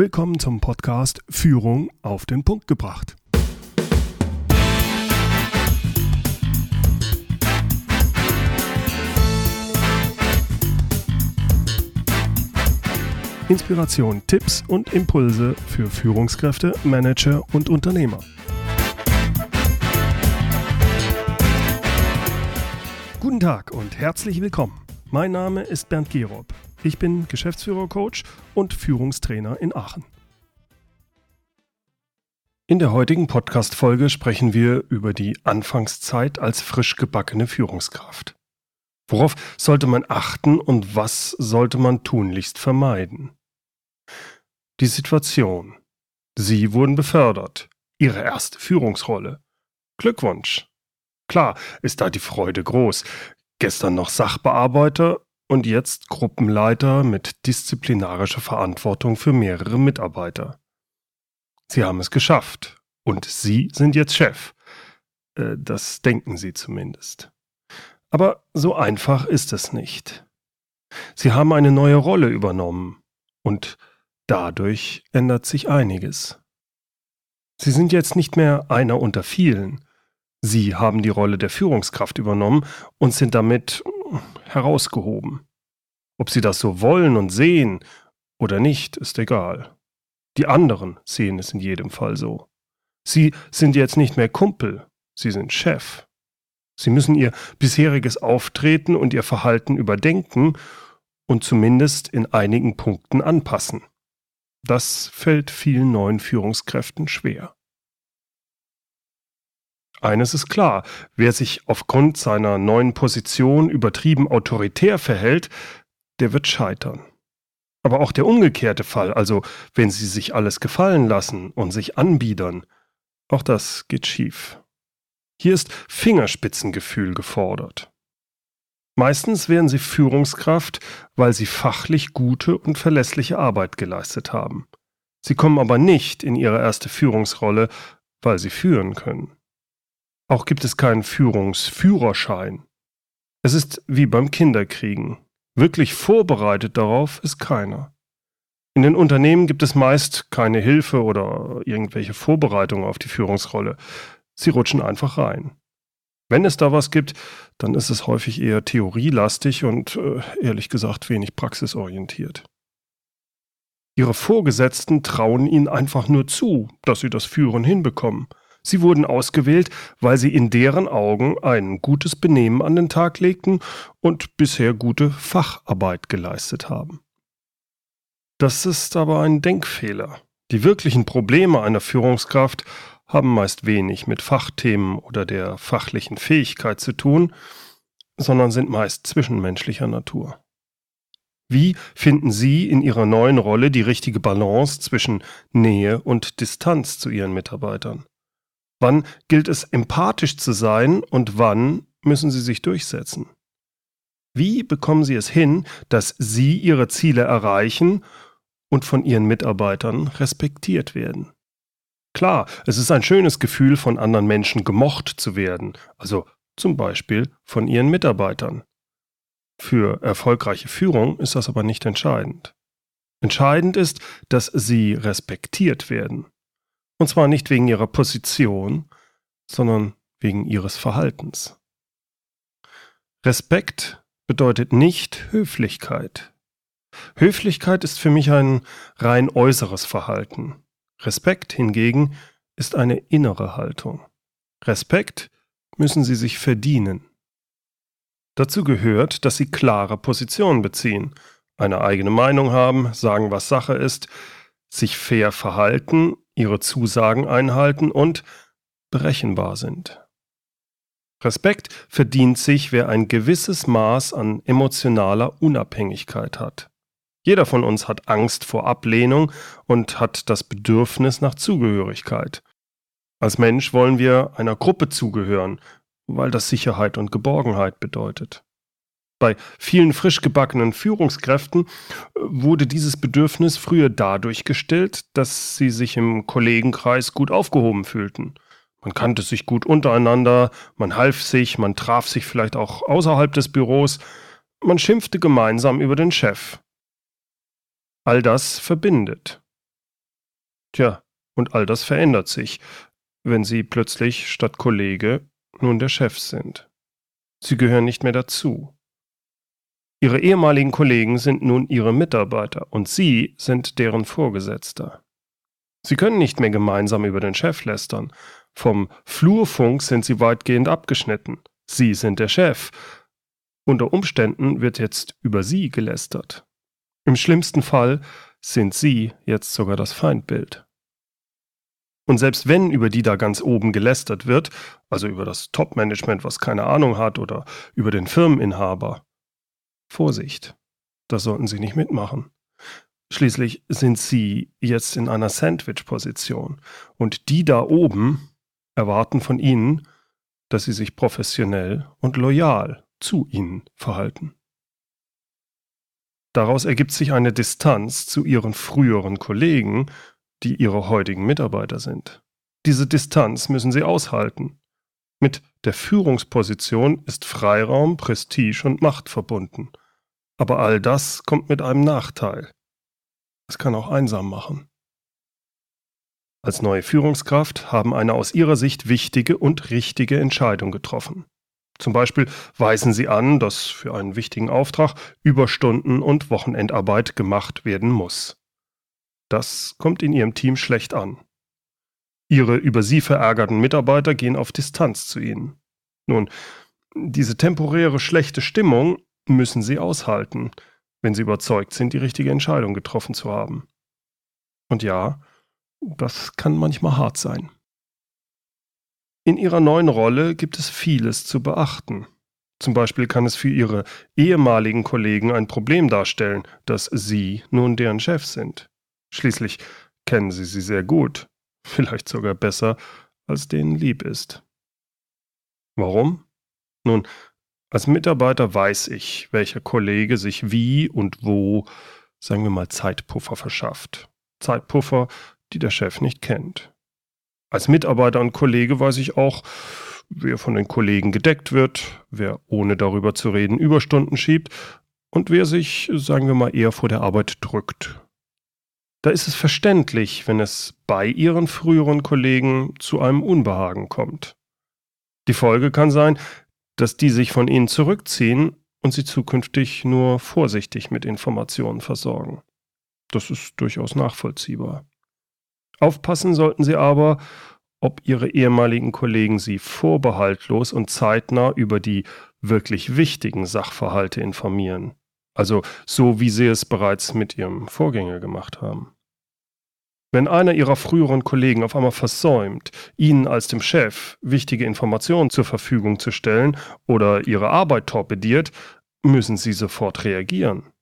Willkommen zum Podcast Führung auf den Punkt gebracht. Inspiration, Tipps und Impulse für Führungskräfte, Manager und Unternehmer. Guten Tag und herzlich willkommen. Mein Name ist Bernd Gerob. Ich bin Geschäftsführer-Coach und Führungstrainer in Aachen. In der heutigen Podcast-Folge sprechen wir über die Anfangszeit als frisch gebackene Führungskraft. Worauf sollte man achten und was sollte man tunlichst vermeiden? Die Situation. Sie wurden befördert. Ihre erste Führungsrolle. Glückwunsch. Klar ist da die Freude groß. Gestern noch Sachbearbeiter und jetzt Gruppenleiter mit disziplinarischer Verantwortung für mehrere Mitarbeiter. Sie haben es geschafft und Sie sind jetzt Chef. Äh, das denken Sie zumindest. Aber so einfach ist es nicht. Sie haben eine neue Rolle übernommen und dadurch ändert sich einiges. Sie sind jetzt nicht mehr einer unter vielen. Sie haben die Rolle der Führungskraft übernommen und sind damit herausgehoben. Ob sie das so wollen und sehen oder nicht, ist egal. Die anderen sehen es in jedem Fall so. Sie sind jetzt nicht mehr Kumpel, sie sind Chef. Sie müssen ihr bisheriges Auftreten und ihr Verhalten überdenken und zumindest in einigen Punkten anpassen. Das fällt vielen neuen Führungskräften schwer. Eines ist klar, wer sich aufgrund seiner neuen Position übertrieben autoritär verhält, der wird scheitern. Aber auch der umgekehrte Fall, also wenn sie sich alles gefallen lassen und sich anbiedern, auch das geht schief. Hier ist Fingerspitzengefühl gefordert. Meistens werden sie Führungskraft, weil sie fachlich gute und verlässliche Arbeit geleistet haben. Sie kommen aber nicht in ihre erste Führungsrolle, weil sie führen können. Auch gibt es keinen Führungsführerschein. Es ist wie beim Kinderkriegen. Wirklich vorbereitet darauf ist keiner. In den Unternehmen gibt es meist keine Hilfe oder irgendwelche Vorbereitungen auf die Führungsrolle. Sie rutschen einfach rein. Wenn es da was gibt, dann ist es häufig eher theorielastig und äh, ehrlich gesagt wenig praxisorientiert. Ihre Vorgesetzten trauen ihnen einfach nur zu, dass sie das Führen hinbekommen. Sie wurden ausgewählt, weil sie in deren Augen ein gutes Benehmen an den Tag legten und bisher gute Facharbeit geleistet haben. Das ist aber ein Denkfehler. Die wirklichen Probleme einer Führungskraft haben meist wenig mit Fachthemen oder der fachlichen Fähigkeit zu tun, sondern sind meist zwischenmenschlicher Natur. Wie finden Sie in Ihrer neuen Rolle die richtige Balance zwischen Nähe und Distanz zu Ihren Mitarbeitern? Wann gilt es empathisch zu sein und wann müssen Sie sich durchsetzen? Wie bekommen Sie es hin, dass Sie Ihre Ziele erreichen und von Ihren Mitarbeitern respektiert werden? Klar, es ist ein schönes Gefühl, von anderen Menschen gemocht zu werden, also zum Beispiel von Ihren Mitarbeitern. Für erfolgreiche Führung ist das aber nicht entscheidend. Entscheidend ist, dass Sie respektiert werden. Und zwar nicht wegen ihrer Position, sondern wegen ihres Verhaltens. Respekt bedeutet nicht Höflichkeit. Höflichkeit ist für mich ein rein äußeres Verhalten. Respekt hingegen ist eine innere Haltung. Respekt müssen Sie sich verdienen. Dazu gehört, dass Sie klare Positionen beziehen, eine eigene Meinung haben, sagen, was Sache ist, sich fair verhalten ihre Zusagen einhalten und berechenbar sind. Respekt verdient sich, wer ein gewisses Maß an emotionaler Unabhängigkeit hat. Jeder von uns hat Angst vor Ablehnung und hat das Bedürfnis nach Zugehörigkeit. Als Mensch wollen wir einer Gruppe zugehören, weil das Sicherheit und Geborgenheit bedeutet. Bei vielen frisch gebackenen Führungskräften äh, wurde dieses Bedürfnis früher dadurch gestillt, dass sie sich im Kollegenkreis gut aufgehoben fühlten. Man kannte sich gut untereinander, man half sich, man traf sich vielleicht auch außerhalb des Büros, man schimpfte gemeinsam über den Chef. All das verbindet. Tja, und all das verändert sich, wenn Sie plötzlich statt Kollege nun der Chef sind. Sie gehören nicht mehr dazu. Ihre ehemaligen Kollegen sind nun Ihre Mitarbeiter und Sie sind deren Vorgesetzter. Sie können nicht mehr gemeinsam über den Chef lästern. Vom Flurfunk sind Sie weitgehend abgeschnitten. Sie sind der Chef. Unter Umständen wird jetzt über Sie gelästert. Im schlimmsten Fall sind Sie jetzt sogar das Feindbild. Und selbst wenn über die da ganz oben gelästert wird, also über das Top-Management, was keine Ahnung hat, oder über den Firmeninhaber, Vorsicht, das sollten Sie nicht mitmachen. Schließlich sind Sie jetzt in einer Sandwich-Position und die da oben erwarten von Ihnen, dass Sie sich professionell und loyal zu Ihnen verhalten. Daraus ergibt sich eine Distanz zu Ihren früheren Kollegen, die Ihre heutigen Mitarbeiter sind. Diese Distanz müssen Sie aushalten. Mit der Führungsposition ist Freiraum, Prestige und Macht verbunden. Aber all das kommt mit einem Nachteil. Es kann auch einsam machen. Als neue Führungskraft haben eine aus Ihrer Sicht wichtige und richtige Entscheidung getroffen. Zum Beispiel weisen Sie an, dass für einen wichtigen Auftrag Überstunden und Wochenendarbeit gemacht werden muss. Das kommt in Ihrem Team schlecht an. Ihre über Sie verärgerten Mitarbeiter gehen auf Distanz zu Ihnen. Nun, diese temporäre schlechte Stimmung müssen Sie aushalten, wenn sie überzeugt sind, die richtige Entscheidung getroffen zu haben. Und ja, das kann manchmal hart sein. In ihrer neuen Rolle gibt es vieles zu beachten. Zum Beispiel kann es für ihre ehemaligen Kollegen ein Problem darstellen, dass sie nun deren Chef sind. Schließlich kennen sie sie sehr gut, vielleicht sogar besser, als denen lieb ist. Warum? Nun, als Mitarbeiter weiß ich, welcher Kollege sich wie und wo, sagen wir mal, Zeitpuffer verschafft. Zeitpuffer, die der Chef nicht kennt. Als Mitarbeiter und Kollege weiß ich auch, wer von den Kollegen gedeckt wird, wer ohne darüber zu reden Überstunden schiebt und wer sich, sagen wir mal, eher vor der Arbeit drückt. Da ist es verständlich, wenn es bei ihren früheren Kollegen zu einem Unbehagen kommt. Die Folge kann sein, dass die sich von ihnen zurückziehen und sie zukünftig nur vorsichtig mit Informationen versorgen. Das ist durchaus nachvollziehbar. Aufpassen sollten sie aber, ob ihre ehemaligen Kollegen sie vorbehaltlos und zeitnah über die wirklich wichtigen Sachverhalte informieren. Also so, wie sie es bereits mit ihrem Vorgänger gemacht haben. Wenn einer Ihrer früheren Kollegen auf einmal versäumt, Ihnen als dem Chef wichtige Informationen zur Verfügung zu stellen oder Ihre Arbeit torpediert, müssen Sie sofort reagieren.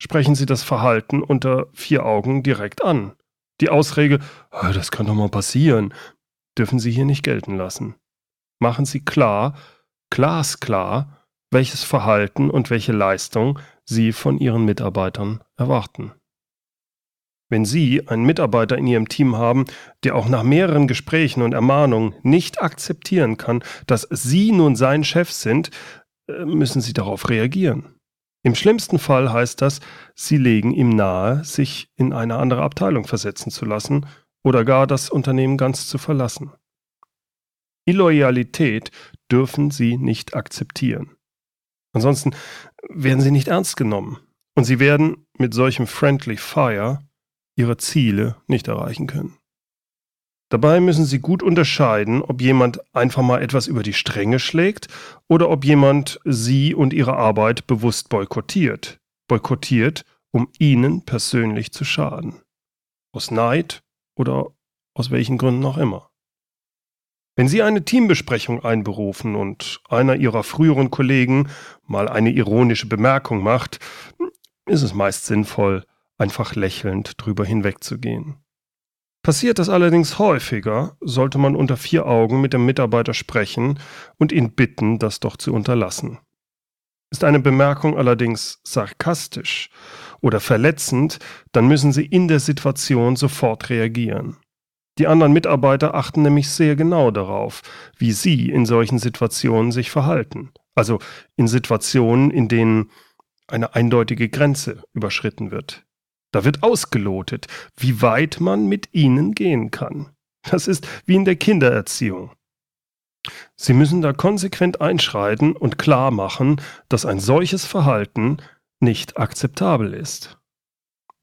Sprechen Sie das Verhalten unter vier Augen direkt an. Die Ausrede, das kann doch mal passieren, dürfen Sie hier nicht gelten lassen. Machen Sie klar, glasklar, welches Verhalten und welche Leistung Sie von Ihren Mitarbeitern erwarten. Wenn Sie einen Mitarbeiter in Ihrem Team haben, der auch nach mehreren Gesprächen und Ermahnungen nicht akzeptieren kann, dass Sie nun sein Chef sind, äh, müssen Sie darauf reagieren. Im schlimmsten Fall heißt das, Sie legen ihm nahe, sich in eine andere Abteilung versetzen zu lassen oder gar das Unternehmen ganz zu verlassen. Illoyalität dürfen Sie nicht akzeptieren. Ansonsten werden Sie nicht ernst genommen und Sie werden mit solchem Friendly Fire ihre Ziele nicht erreichen können. Dabei müssen Sie gut unterscheiden, ob jemand einfach mal etwas über die Stränge schlägt oder ob jemand Sie und Ihre Arbeit bewusst boykottiert. Boykottiert, um Ihnen persönlich zu schaden. Aus Neid oder aus welchen Gründen auch immer. Wenn Sie eine Teambesprechung einberufen und einer Ihrer früheren Kollegen mal eine ironische Bemerkung macht, ist es meist sinnvoll, einfach lächelnd drüber hinwegzugehen. Passiert das allerdings häufiger, sollte man unter vier Augen mit dem Mitarbeiter sprechen und ihn bitten, das doch zu unterlassen. Ist eine Bemerkung allerdings sarkastisch oder verletzend, dann müssen Sie in der Situation sofort reagieren. Die anderen Mitarbeiter achten nämlich sehr genau darauf, wie Sie in solchen Situationen sich verhalten. Also in Situationen, in denen eine eindeutige Grenze überschritten wird. Da wird ausgelotet, wie weit man mit ihnen gehen kann. Das ist wie in der Kindererziehung. Sie müssen da konsequent einschreiten und klar machen, dass ein solches Verhalten nicht akzeptabel ist.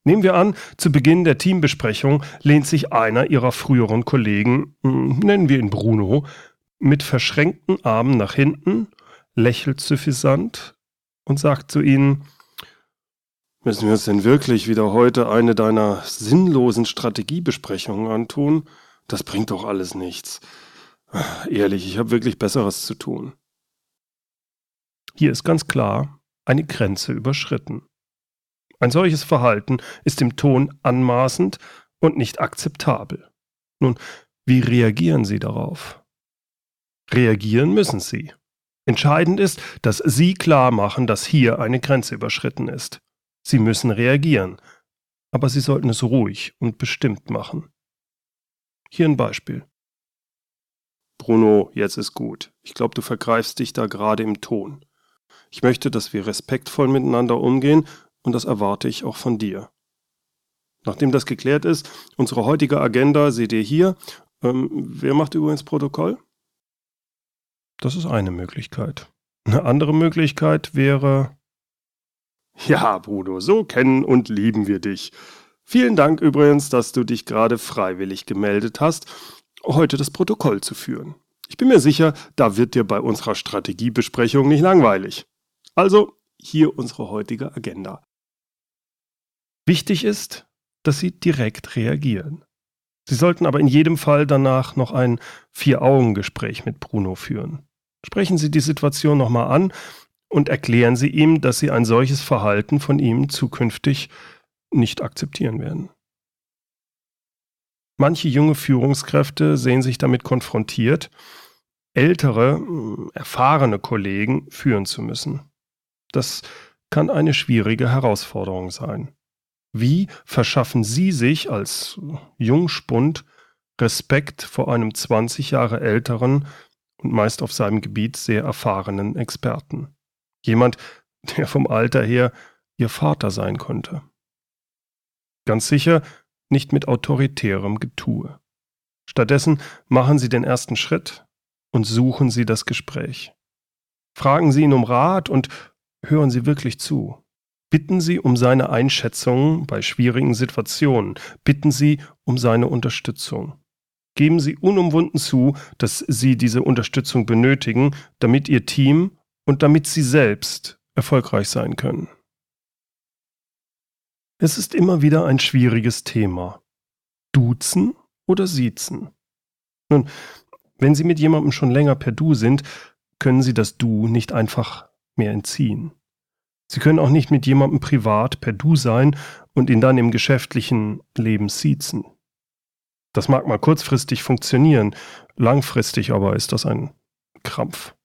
Nehmen wir an, zu Beginn der Teambesprechung lehnt sich einer ihrer früheren Kollegen, hm, nennen wir ihn Bruno, mit verschränkten Armen nach hinten, lächelt suffisant und sagt zu ihnen, Müssen wir uns denn wirklich wieder heute eine deiner sinnlosen Strategiebesprechungen antun? Das bringt doch alles nichts. Ehrlich, ich habe wirklich Besseres zu tun. Hier ist ganz klar eine Grenze überschritten. Ein solches Verhalten ist im Ton anmaßend und nicht akzeptabel. Nun, wie reagieren Sie darauf? Reagieren müssen Sie. Entscheidend ist, dass Sie klar machen, dass hier eine Grenze überschritten ist. Sie müssen reagieren, aber Sie sollten es ruhig und bestimmt machen. Hier ein Beispiel. Bruno, jetzt ist gut. Ich glaube, du vergreifst dich da gerade im Ton. Ich möchte, dass wir respektvoll miteinander umgehen und das erwarte ich auch von dir. Nachdem das geklärt ist, unsere heutige Agenda seht ihr hier. Ähm, wer macht übrigens Protokoll? Das ist eine Möglichkeit. Eine andere Möglichkeit wäre, ja, Bruno, so kennen und lieben wir dich. Vielen Dank übrigens, dass du dich gerade freiwillig gemeldet hast, heute das Protokoll zu führen. Ich bin mir sicher, da wird dir bei unserer Strategiebesprechung nicht langweilig. Also, hier unsere heutige Agenda. Wichtig ist, dass Sie direkt reagieren. Sie sollten aber in jedem Fall danach noch ein Vier-Augen-Gespräch mit Bruno führen. Sprechen Sie die Situation nochmal an und erklären Sie ihm, dass Sie ein solches Verhalten von ihm zukünftig nicht akzeptieren werden. Manche junge Führungskräfte sehen sich damit konfrontiert, ältere, erfahrene Kollegen führen zu müssen. Das kann eine schwierige Herausforderung sein. Wie verschaffen Sie sich als Jungspund Respekt vor einem 20 Jahre älteren und meist auf seinem Gebiet sehr erfahrenen Experten? Jemand, der vom Alter her ihr Vater sein konnte. Ganz sicher nicht mit autoritärem Getue. Stattdessen machen Sie den ersten Schritt und suchen Sie das Gespräch. Fragen Sie ihn um Rat und hören Sie wirklich zu. Bitten Sie um seine Einschätzung bei schwierigen Situationen. Bitten Sie um seine Unterstützung. Geben Sie unumwunden zu, dass Sie diese Unterstützung benötigen, damit Ihr Team und damit sie selbst erfolgreich sein können. Es ist immer wieder ein schwieriges Thema. Duzen oder siezen? Nun, wenn Sie mit jemandem schon länger per Du sind, können Sie das Du nicht einfach mehr entziehen. Sie können auch nicht mit jemandem privat per Du sein und ihn dann im geschäftlichen Leben siezen. Das mag mal kurzfristig funktionieren, langfristig aber ist das ein Krampf.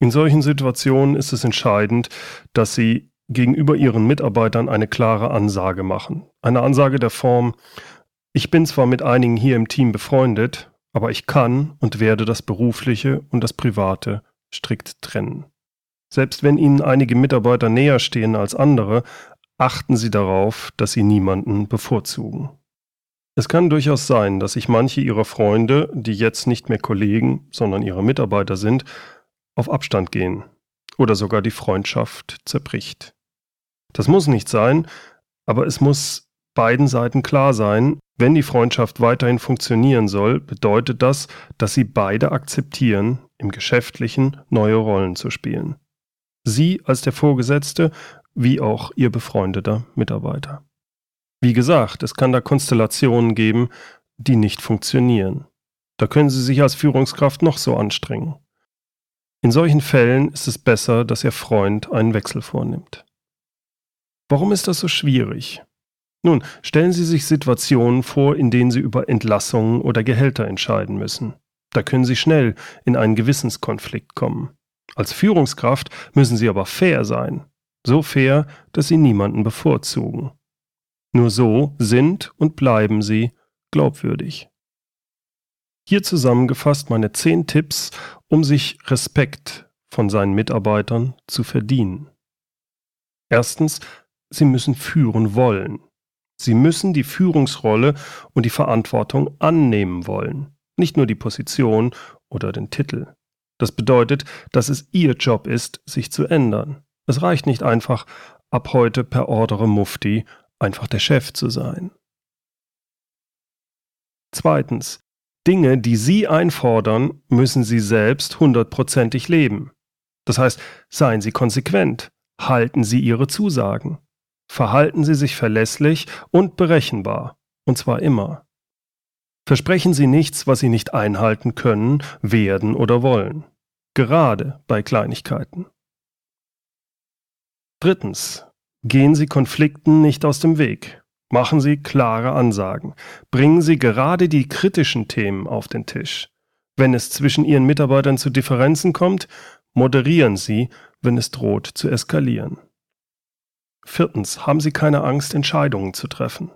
In solchen Situationen ist es entscheidend, dass Sie gegenüber Ihren Mitarbeitern eine klare Ansage machen. Eine Ansage der Form, ich bin zwar mit einigen hier im Team befreundet, aber ich kann und werde das Berufliche und das Private strikt trennen. Selbst wenn Ihnen einige Mitarbeiter näher stehen als andere, achten Sie darauf, dass Sie niemanden bevorzugen. Es kann durchaus sein, dass sich manche Ihrer Freunde, die jetzt nicht mehr Kollegen, sondern Ihre Mitarbeiter sind, auf Abstand gehen oder sogar die Freundschaft zerbricht. Das muss nicht sein, aber es muss beiden Seiten klar sein, wenn die Freundschaft weiterhin funktionieren soll, bedeutet das, dass sie beide akzeptieren, im Geschäftlichen neue Rollen zu spielen. Sie als der Vorgesetzte, wie auch ihr befreundeter Mitarbeiter. Wie gesagt, es kann da Konstellationen geben, die nicht funktionieren. Da können Sie sich als Führungskraft noch so anstrengen. In solchen Fällen ist es besser, dass Ihr Freund einen Wechsel vornimmt. Warum ist das so schwierig? Nun, stellen Sie sich Situationen vor, in denen Sie über Entlassungen oder Gehälter entscheiden müssen. Da können Sie schnell in einen Gewissenskonflikt kommen. Als Führungskraft müssen Sie aber fair sein. So fair, dass Sie niemanden bevorzugen. Nur so sind und bleiben Sie glaubwürdig. Hier zusammengefasst meine zehn Tipps, um sich Respekt von seinen Mitarbeitern zu verdienen. Erstens, sie müssen führen wollen. Sie müssen die Führungsrolle und die Verantwortung annehmen wollen, nicht nur die Position oder den Titel. Das bedeutet, dass es Ihr Job ist, sich zu ändern. Es reicht nicht einfach, ab heute per Ordere Mufti einfach der Chef zu sein. Zweitens. Dinge, die Sie einfordern, müssen Sie selbst hundertprozentig leben. Das heißt, seien Sie konsequent, halten Sie Ihre Zusagen, verhalten Sie sich verlässlich und berechenbar, und zwar immer. Versprechen Sie nichts, was Sie nicht einhalten können, werden oder wollen, gerade bei Kleinigkeiten. Drittens. Gehen Sie Konflikten nicht aus dem Weg. Machen Sie klare Ansagen. Bringen Sie gerade die kritischen Themen auf den Tisch. Wenn es zwischen Ihren Mitarbeitern zu Differenzen kommt, moderieren Sie, wenn es droht zu eskalieren. Viertens, haben Sie keine Angst, Entscheidungen zu treffen.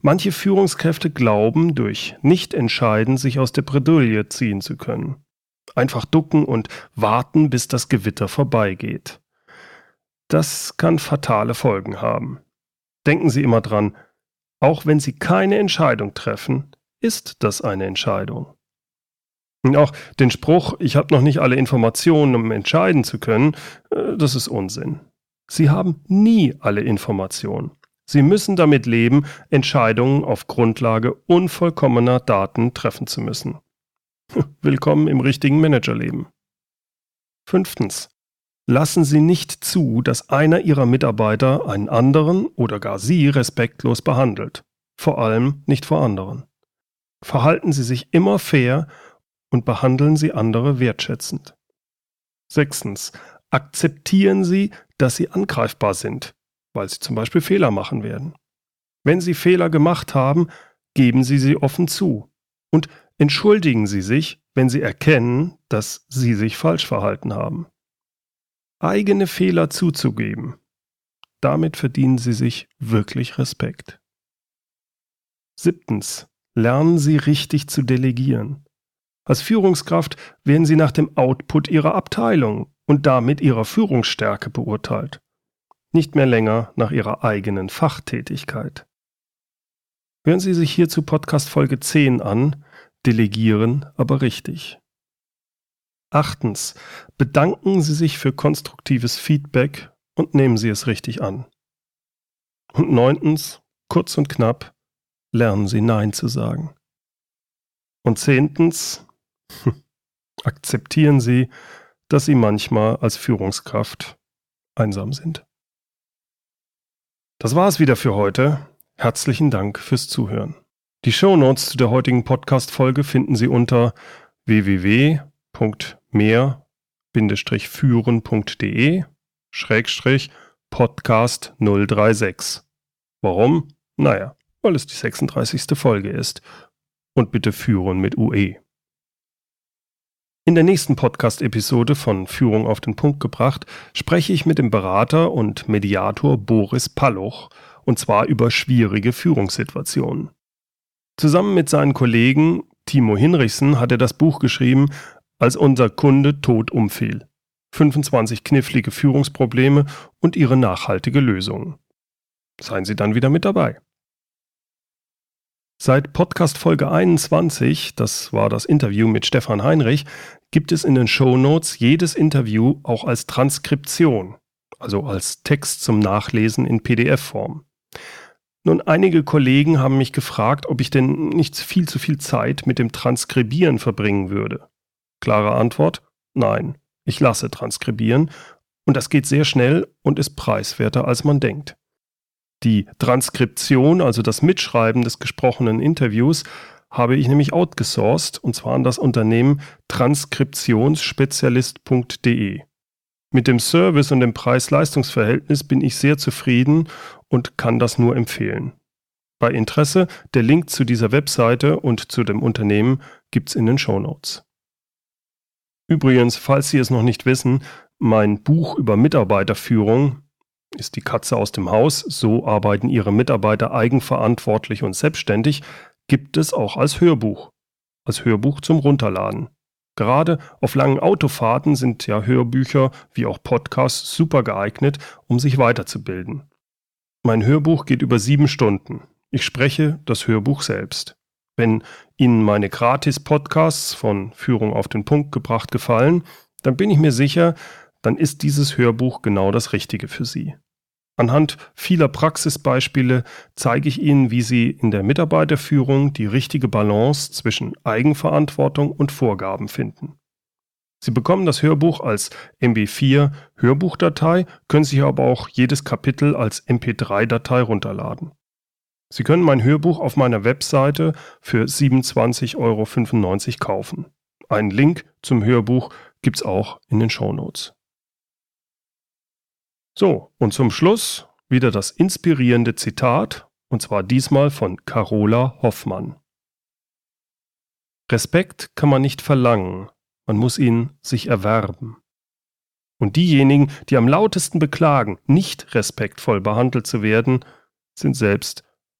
Manche Führungskräfte glauben, durch Nichtentscheiden sich aus der Bredouille ziehen zu können. Einfach ducken und warten, bis das Gewitter vorbeigeht. Das kann fatale Folgen haben. Denken Sie immer dran, auch wenn Sie keine Entscheidung treffen, ist das eine Entscheidung. Und auch den Spruch, ich habe noch nicht alle Informationen, um entscheiden zu können, äh, das ist Unsinn. Sie haben nie alle Informationen. Sie müssen damit leben, Entscheidungen auf Grundlage unvollkommener Daten treffen zu müssen. Willkommen im richtigen Managerleben. Fünftens. Lassen Sie nicht zu, dass einer Ihrer Mitarbeiter einen anderen oder gar Sie respektlos behandelt. Vor allem nicht vor anderen. Verhalten Sie sich immer fair und behandeln Sie andere wertschätzend. Sechstens. Akzeptieren Sie, dass Sie angreifbar sind, weil Sie zum Beispiel Fehler machen werden. Wenn Sie Fehler gemacht haben, geben Sie sie offen zu und entschuldigen Sie sich, wenn Sie erkennen, dass Sie sich falsch verhalten haben eigene Fehler zuzugeben. Damit verdienen Sie sich wirklich Respekt. Siebtens. Lernen Sie richtig zu delegieren. Als Führungskraft werden Sie nach dem Output Ihrer Abteilung und damit Ihrer Führungsstärke beurteilt, nicht mehr länger nach Ihrer eigenen Fachtätigkeit. Hören Sie sich hierzu Podcast Folge 10 an, Delegieren aber richtig. Achtens, bedanken Sie sich für konstruktives Feedback und nehmen Sie es richtig an. Und neuntens, kurz und knapp, lernen Sie Nein zu sagen. Und zehntens, akzeptieren Sie, dass Sie manchmal als Führungskraft einsam sind. Das war es wieder für heute. Herzlichen Dank fürs Zuhören. Die Show Notes zu der heutigen Podcast-Folge finden Sie unter www mehr-führen.de Schrägstrich Podcast 036. Warum? Naja, weil es die 36. Folge ist. Und bitte führen mit UE. In der nächsten Podcast-Episode von Führung auf den Punkt gebracht spreche ich mit dem Berater und Mediator Boris Palloch und zwar über schwierige Führungssituationen. Zusammen mit seinen Kollegen Timo Hinrichsen hat er das Buch geschrieben als unser Kunde tot umfiel. 25 knifflige Führungsprobleme und ihre nachhaltige Lösung. Seien Sie dann wieder mit dabei. Seit Podcast Folge 21, das war das Interview mit Stefan Heinrich, gibt es in den Show Notes jedes Interview auch als Transkription, also als Text zum Nachlesen in PDF-Form. Nun, einige Kollegen haben mich gefragt, ob ich denn nicht viel zu viel Zeit mit dem Transkribieren verbringen würde. Klare Antwort, nein, ich lasse transkribieren und das geht sehr schnell und ist preiswerter, als man denkt. Die Transkription, also das Mitschreiben des gesprochenen Interviews, habe ich nämlich outgesourced und zwar an das Unternehmen transkriptionsspezialist.de. Mit dem Service und dem Preis-Leistungs-Verhältnis bin ich sehr zufrieden und kann das nur empfehlen. Bei Interesse, der Link zu dieser Webseite und zu dem Unternehmen gibt's in den Show Notes. Übrigens, falls Sie es noch nicht wissen, mein Buch über Mitarbeiterführung ist die Katze aus dem Haus, so arbeiten Ihre Mitarbeiter eigenverantwortlich und selbstständig, gibt es auch als Hörbuch. Als Hörbuch zum Runterladen. Gerade auf langen Autofahrten sind ja Hörbücher wie auch Podcasts super geeignet, um sich weiterzubilden. Mein Hörbuch geht über sieben Stunden. Ich spreche das Hörbuch selbst. Wenn Ihnen meine Gratis-Podcasts von Führung auf den Punkt gebracht gefallen, dann bin ich mir sicher, dann ist dieses Hörbuch genau das Richtige für Sie. Anhand vieler Praxisbeispiele zeige ich Ihnen, wie Sie in der Mitarbeiterführung die richtige Balance zwischen Eigenverantwortung und Vorgaben finden. Sie bekommen das Hörbuch als MB4 Hörbuchdatei, können sich aber auch jedes Kapitel als MP3-Datei runterladen. Sie können mein Hörbuch auf meiner Webseite für 27,95 Euro kaufen. Einen Link zum Hörbuch gibt's auch in den Shownotes. So, und zum Schluss wieder das inspirierende Zitat, und zwar diesmal von Carola Hoffmann. Respekt kann man nicht verlangen, man muss ihn sich erwerben. Und diejenigen, die am lautesten beklagen, nicht respektvoll behandelt zu werden, sind selbst